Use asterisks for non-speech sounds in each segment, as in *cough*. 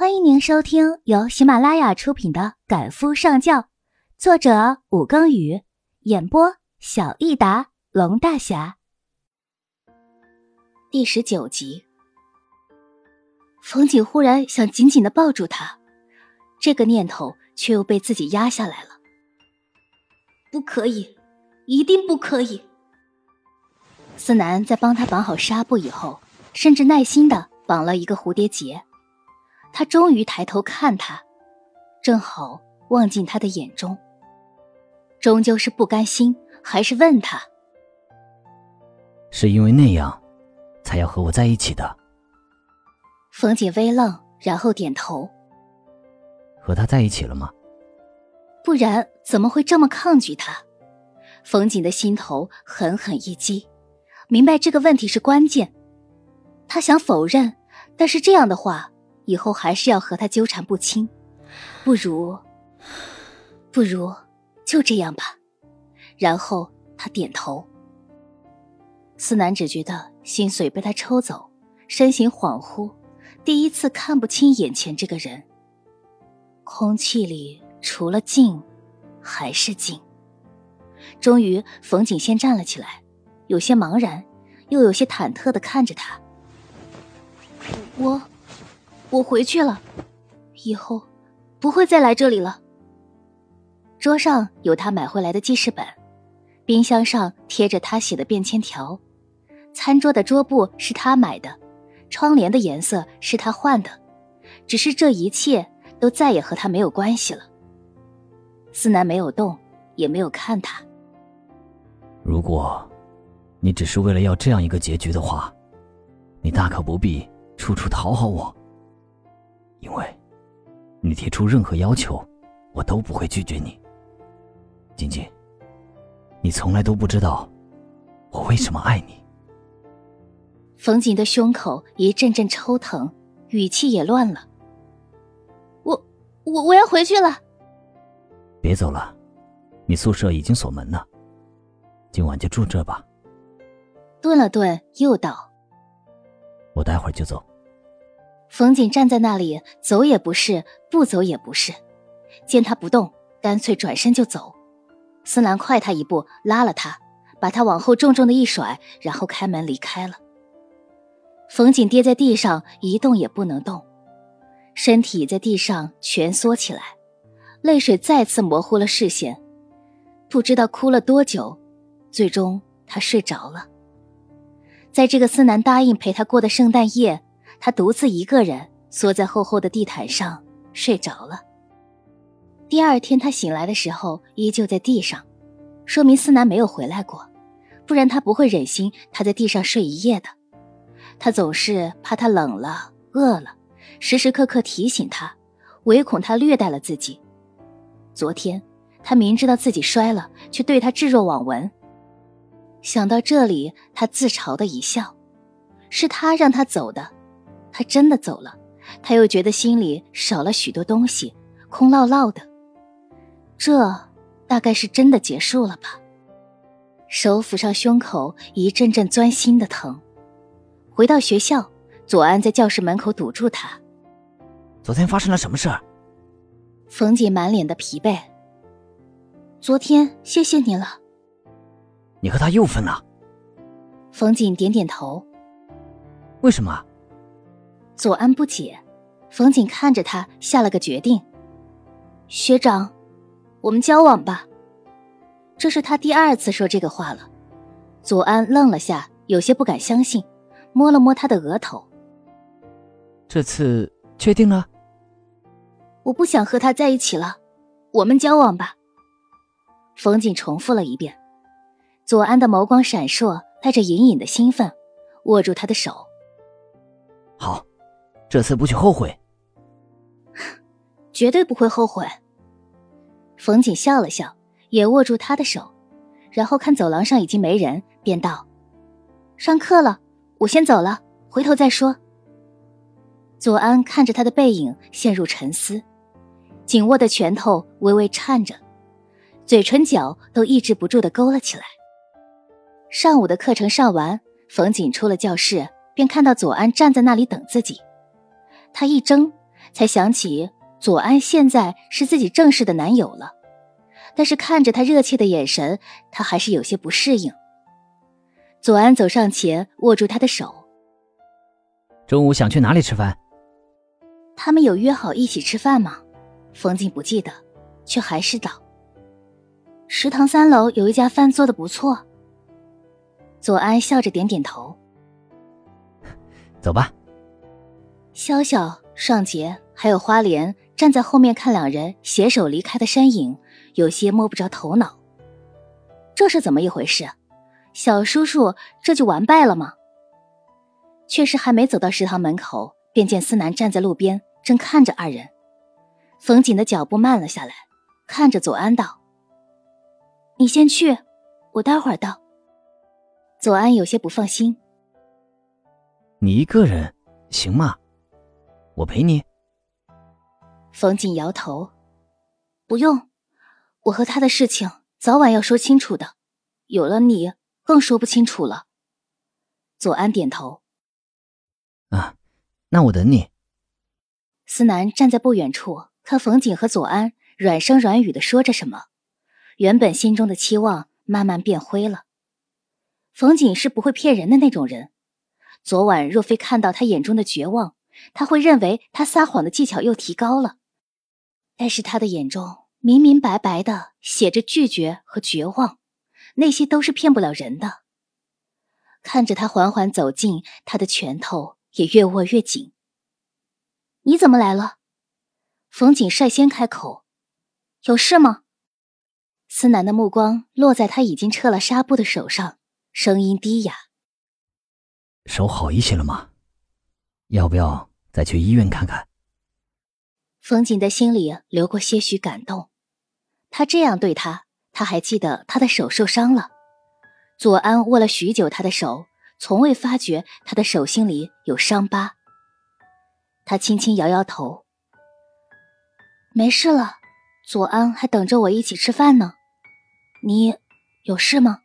欢迎您收听由喜马拉雅出品的《赶夫上轿》，作者武庚宇，演播小益达龙大侠。第十九集，冯景忽然想紧紧的抱住他，这个念头却又被自己压下来了。不可以，一定不可以！思南在帮他绑好纱布以后，甚至耐心的绑了一个蝴蝶结。他终于抬头看他，正好望进他的眼中。终究是不甘心，还是问他：“是因为那样，才要和我在一起的？”冯锦微愣，然后点头：“和他在一起了吗？”不然怎么会这么抗拒他？冯锦的心头狠狠一击，明白这个问题是关键。他想否认，但是这样的话。以后还是要和他纠缠不清，不如，不如就这样吧。然后他点头。思南只觉得心髓被他抽走，身形恍惚，第一次看不清眼前这个人。空气里除了静，还是静。终于，冯景先站了起来，有些茫然，又有些忐忑的看着他。我。我回去了，以后不会再来这里了。桌上有他买回来的记事本，冰箱上贴着他写的便签条，餐桌的桌布是他买的，窗帘的颜色是他换的，只是这一切都再也和他没有关系了。思南没有动，也没有看他。如果，你只是为了要这样一个结局的话，你大可不必处处讨好我。因为，你提出任何要求，我都不会拒绝你。晶晶，你从来都不知道我为什么爱你。冯瑾的胸口一阵阵抽疼，语气也乱了。我我我要回去了。别走了，你宿舍已经锁门了，今晚就住这吧。顿了顿，又道：“我待会儿就走。”冯锦站在那里，走也不是，不走也不是。见他不动，干脆转身就走。思南快他一步，拉了他，把他往后重重的一甩，然后开门离开了。冯锦跌在地上，一动也不能动，身体在地上蜷缩起来，泪水再次模糊了视线。不知道哭了多久，最终他睡着了。在这个思南答应陪他过的圣诞夜。他独自一个人缩在厚厚的地毯上睡着了。第二天他醒来的时候依旧在地上，说明思南没有回来过，不然他不会忍心他在地上睡一夜的。他总是怕他冷了、饿了，时时刻刻提醒他，唯恐他虐待了自己。昨天他明知道自己摔了，却对他置若罔闻。想到这里，他自嘲的一笑，是他让他走的。他真的走了，他又觉得心里少了许多东西，空落落的。这大概是真的结束了吧？手抚上胸口，一阵阵钻心的疼。回到学校，左安在教室门口堵住他。昨天发生了什么事儿？冯姐满脸的疲惫。昨天谢谢你了。你和他又分了？冯锦点点头。为什么？左安不解，冯瑾看着他，下了个决定：“学长，我们交往吧。”这是他第二次说这个话了。左安愣了下，有些不敢相信，摸了摸他的额头：“这次确定了？”“我不想和他在一起了，我们交往吧。”冯瑾重复了一遍。左安的眸光闪烁，带着隐隐的兴奋，握住他的手：“好。”这次不许后悔，*laughs* 绝对不会后悔。冯锦笑了笑，也握住他的手，然后看走廊上已经没人，便道：“上课了，我先走了，回头再说。”左安看着他的背影，陷入沉思，紧握的拳头微微颤着，嘴唇角都抑制不住的勾了起来。上午的课程上完，冯锦出了教室，便看到左安站在那里等自己。他一怔，才想起左安现在是自己正式的男友了。但是看着他热切的眼神，他还是有些不适应。左安走上前，握住他的手。中午想去哪里吃饭？他们有约好一起吃饭吗？冯静不记得，却还是道：“食堂三楼有一家饭做的不错。”左安笑着点点头。*laughs* 走吧。潇潇、尚杰还有花莲站在后面看两人携手离开的身影，有些摸不着头脑。这是怎么一回事？小叔叔这就完败了吗？却是还没走到食堂门口，便见思南站在路边，正看着二人。冯瑾的脚步慢了下来，看着左安道：“你先去，我待会儿到。”左安有些不放心：“你一个人行吗？我陪你。”冯锦摇头：“不用，我和他的事情早晚要说清楚的，有了你更说不清楚了。”左安点头：“啊，那我等你。”思南站在不远处。看冯锦和左安软声软语的说着什么，原本心中的期望慢慢变灰了。冯锦是不会骗人的那种人，昨晚若非看到他眼中的绝望，他会认为他撒谎的技巧又提高了。但是他的眼中明明白白的写着拒绝和绝望，那些都是骗不了人的。看着他缓缓走近，他的拳头也越握越紧。你怎么来了？冯景率先开口：“有事吗？”思南的目光落在他已经撤了纱布的手上，声音低哑：“手好一些了吗？要不要再去医院看看？”冯景的心里流过些许感动。他这样对他，他还记得他的手受伤了。左安握了许久他的手，从未发觉他的手心里有伤疤。他轻轻摇摇头。没事了，左安还等着我一起吃饭呢。你有事吗？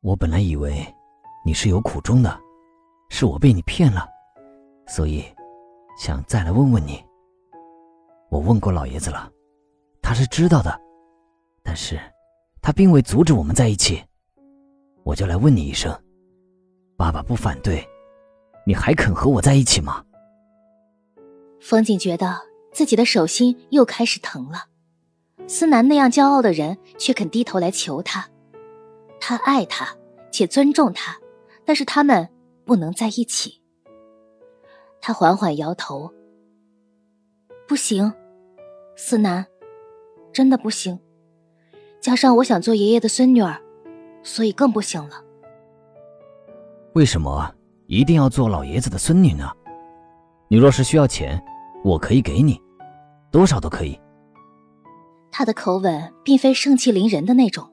我本来以为你是有苦衷的，是我被你骗了，所以想再来问问你。我问过老爷子了，他是知道的，但是他并未阻止我们在一起。我就来问你一声，爸爸不反对，你还肯和我在一起吗？风景觉得。自己的手心又开始疼了，思南那样骄傲的人却肯低头来求他，他爱他且尊重他，但是他们不能在一起。他缓缓摇头，不行，思南，真的不行。加上我想做爷爷的孙女儿，所以更不行了。为什么一定要做老爷子的孙女呢？你若是需要钱。我可以给你，多少都可以。他的口吻并非盛气凌人的那种，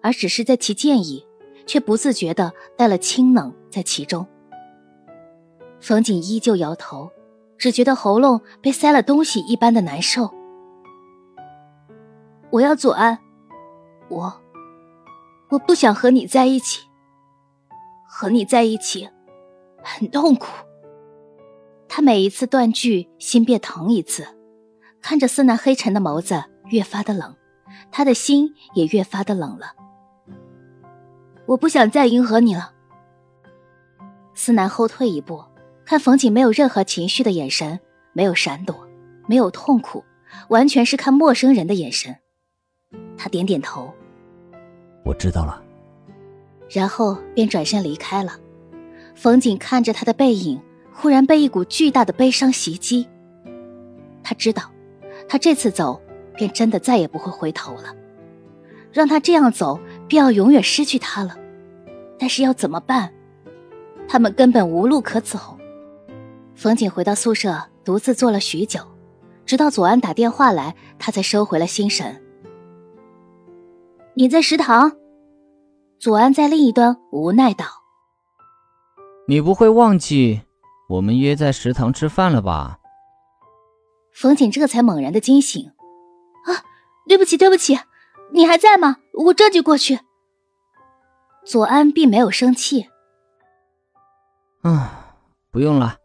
而只是在提建议，却不自觉的带了清冷在其中。冯景依旧摇头，只觉得喉咙被塞了东西一般的难受。我要左安，我，我不想和你在一起。和你在一起，很痛苦。他每一次断句，心便疼一次。看着思南黑沉的眸子越发的冷，他的心也越发的冷了。我不想再迎合你了。思南后退一步，看冯景没有任何情绪的眼神，没有闪躲，没有痛苦，完全是看陌生人的眼神。他点点头，我知道了。然后便转身离开了。冯景看着他的背影。忽然被一股巨大的悲伤袭击，他知道，他这次走便真的再也不会回头了。让他这样走，便要永远失去他了。但是要怎么办？他们根本无路可走。冯景回到宿舍，独自坐了许久，直到左安打电话来，他才收回了心神。你在食堂？左安在另一端无奈道：“你不会忘记？”我们约在食堂吃饭了吧？冯景这才猛然的惊醒，啊，对不起，对不起，你还在吗？我这就过去。左安并没有生气，啊，不用了，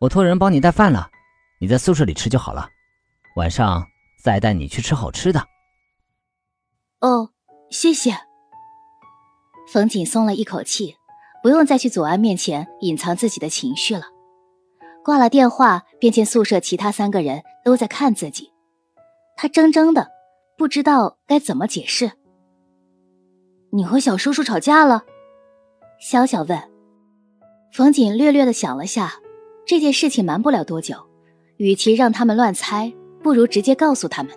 我托人帮你带饭了，你在宿舍里吃就好了，晚上再带你去吃好吃的。哦，谢谢。冯锦松了一口气，不用再去左安面前隐藏自己的情绪了。挂了电话，便见宿舍其他三个人都在看自己，他怔怔的，不知道该怎么解释。你和小叔叔吵架了？潇潇问。冯锦略略的想了下，这件事情瞒不了多久，与其让他们乱猜，不如直接告诉他们，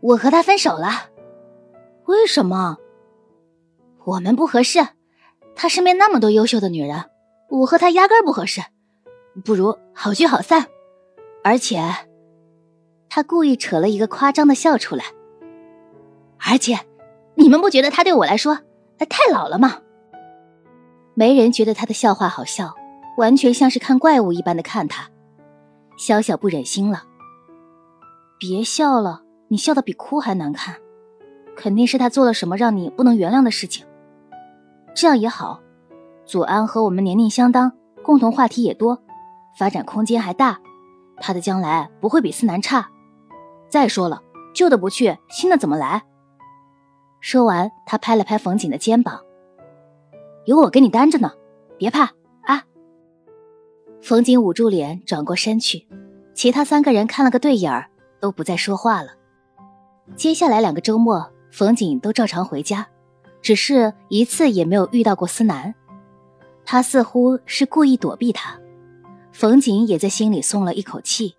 我和他分手了。为什么？我们不合适。他身边那么多优秀的女人，我和他压根不合适，不如好聚好散。而且，他故意扯了一个夸张的笑出来。而且。你们不觉得他对我来说太老了吗？没人觉得他的笑话好笑，完全像是看怪物一般的看他。小小不忍心了，别笑了，你笑的比哭还难看，肯定是他做了什么让你不能原谅的事情。这样也好，祖安和我们年龄相当，共同话题也多，发展空间还大，他的将来不会比思南差。再说了，旧的不去，新的怎么来？说完，他拍了拍冯锦的肩膀：“有我给你担着呢，别怕。”冯锦捂住脸，转过身去。其他三个人看了个对眼儿，都不再说话了。接下来两个周末，冯锦都照常回家，只是一次也没有遇到过思南。他似乎是故意躲避他。冯锦也在心里松了一口气，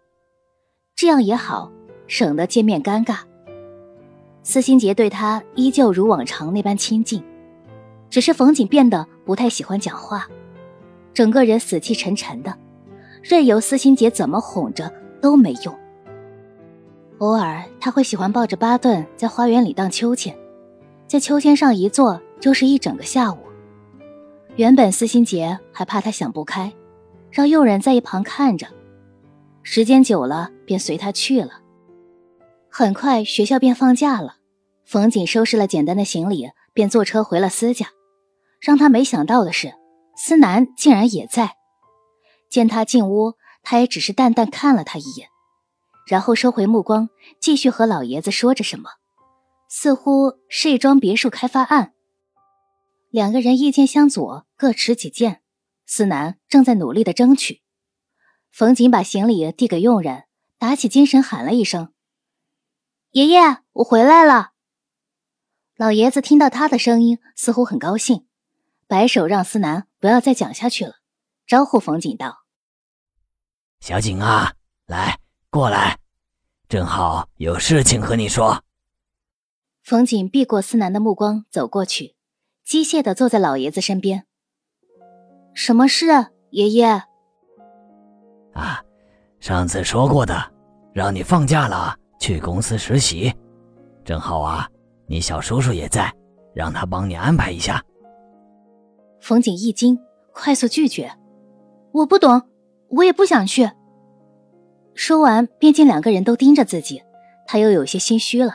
这样也好，省得见面尴尬。司心杰对他依旧如往常那般亲近，只是冯锦变得不太喜欢讲话，整个人死气沉沉的，任由司心杰怎么哄着都没用。偶尔他会喜欢抱着巴顿在花园里荡秋千，在秋千上一坐就是一整个下午。原本司心杰还怕他想不开，让佣人在一旁看着，时间久了便随他去了。很快学校便放假了。冯锦收拾了简单的行李，便坐车回了司家。让他没想到的是，司南竟然也在。见他进屋，他也只是淡淡看了他一眼，然后收回目光，继续和老爷子说着什么，似乎是一桩别墅开发案。两个人意见相左，各持己见。司南正在努力的争取。冯瑾把行李递给佣人，打起精神喊了一声：“爷爷，我回来了。”老爷子听到他的声音，似乎很高兴，摆手让思南不要再讲下去了，招呼冯景道：“小景啊，来过来，正好有事情和你说。”冯景避过思南的目光，走过去，机械的坐在老爷子身边。“什么事，爷爷？”“啊，上次说过的，让你放假了去公司实习，正好啊。”你小叔叔也在，让他帮你安排一下。冯景一惊，快速拒绝：“我不懂，我也不想去。”说完，便见两个人都盯着自己，他又有些心虚了，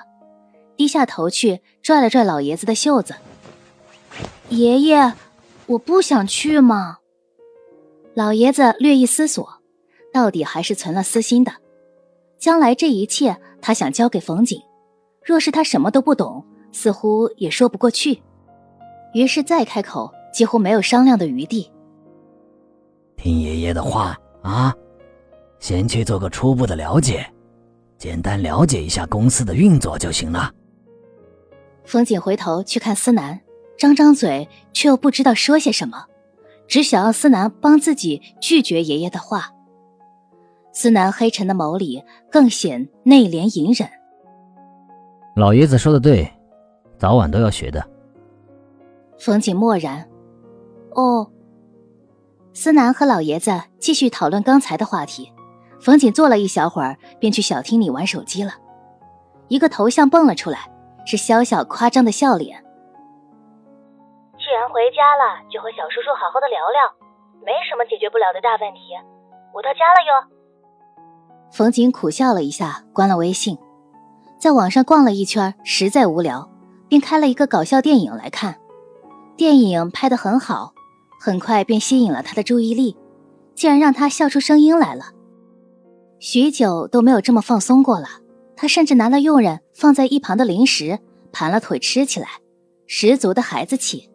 低下头去拽了拽老爷子的袖子：“爷爷，我不想去嘛。”老爷子略一思索，到底还是存了私心的，将来这一切，他想交给冯景。若是他什么都不懂，似乎也说不过去，于是再开口，几乎没有商量的余地。听爷爷的话啊，先去做个初步的了解，简单了解一下公司的运作就行了。风景回头去看思南，张张嘴却又不知道说些什么，只想要思南帮自己拒绝爷爷的话。思南黑沉的眸里更显内敛隐忍。老爷子说的对，早晚都要学的。冯景默然。哦。思南和老爷子继续讨论刚才的话题。冯景坐了一小会儿，便去小厅里玩手机了。一个头像蹦了出来，是潇潇夸张的笑脸。既然回家了，就和小叔叔好好的聊聊，没什么解决不了的大问题。我到家了哟。冯景苦笑了一下，关了微信。在网上逛了一圈，实在无聊，便开了一个搞笑电影来看。电影拍得很好，很快便吸引了他的注意力，竟然让他笑出声音来了。许久都没有这么放松过了。他甚至拿了佣人放在一旁的零食，盘了腿吃起来，十足的孩子气。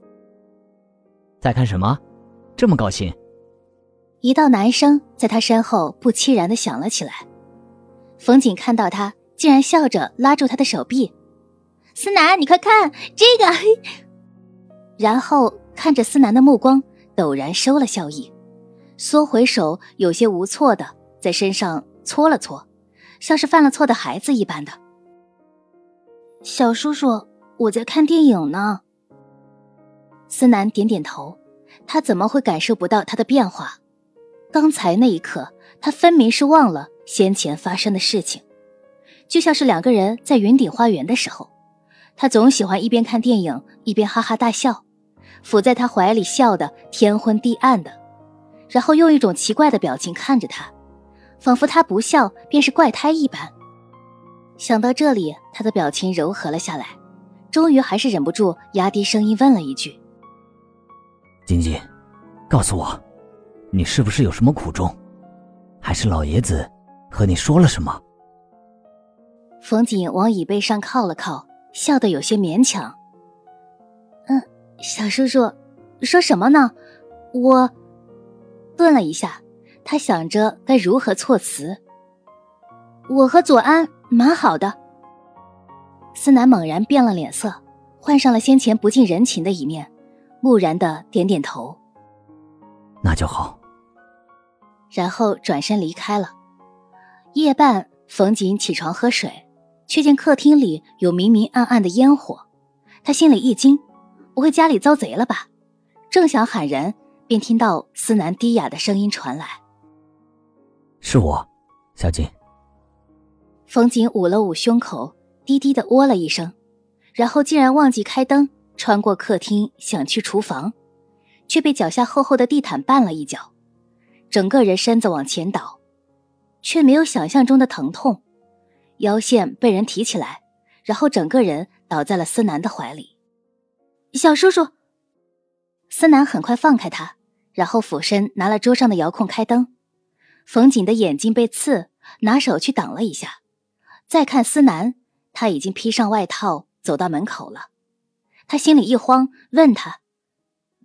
在看什么？这么高兴？一道男声在他身后不期然的响了起来。冯锦看到他，竟然笑着拉住他的手臂：“思南，你快看这个！” *laughs* 然后看着思南的目光陡然收了笑意，缩回手，有些无措的在身上搓了搓，像是犯了错的孩子一般的。小叔叔，我在看电影呢。思南点点头，他怎么会感受不到他的变化？刚才那一刻，他分明是忘了先前发生的事情，就像是两个人在云顶花园的时候，他总喜欢一边看电影一边哈哈大笑。伏在他怀里笑得天昏地暗的，然后用一种奇怪的表情看着他，仿佛他不笑便是怪胎一般。想到这里，他的表情柔和了下来，终于还是忍不住压低声音问了一句：“晶晶，告诉我，你是不是有什么苦衷？还是老爷子和你说了什么？”冯锦往椅背上靠了靠，笑得有些勉强。小叔叔，说什么呢？我顿了一下，他想着该如何措辞。我和左安蛮好的。思南猛然变了脸色，换上了先前不近人情的一面，木然的点点头。那就好。然后转身离开了。夜半，冯瑾起床喝水，却见客厅里有明明暗暗的烟火，他心里一惊。不会家里遭贼了吧？正想喊人，便听到思南低哑的声音传来：“是我，小锦。”冯景捂了捂胸口，低低的喔了一声，然后竟然忘记开灯，穿过客厅想去厨房，却被脚下厚厚的地毯绊了一脚，整个人身子往前倒，却没有想象中的疼痛，腰线被人提起来，然后整个人倒在了思南的怀里。小叔叔，思南很快放开他，然后俯身拿了桌上的遥控开灯。冯锦的眼睛被刺，拿手去挡了一下。再看思南，他已经披上外套走到门口了。他心里一慌，问他：“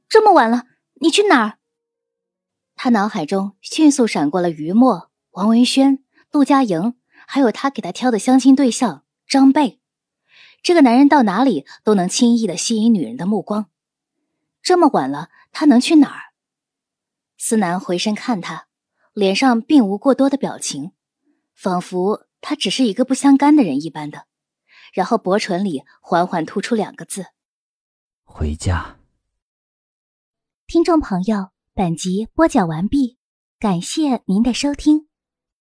这么晚了，你去哪儿？”他脑海中迅速闪过了于墨、王文轩、陆佳莹，还有他给他挑的相亲对象张贝。这个男人到哪里都能轻易的吸引女人的目光，这么晚了，他能去哪儿？思南回身看他，脸上并无过多的表情，仿佛他只是一个不相干的人一般的，然后薄唇里缓缓吐出两个字：“回家。”听众朋友，本集播讲完毕，感谢您的收听。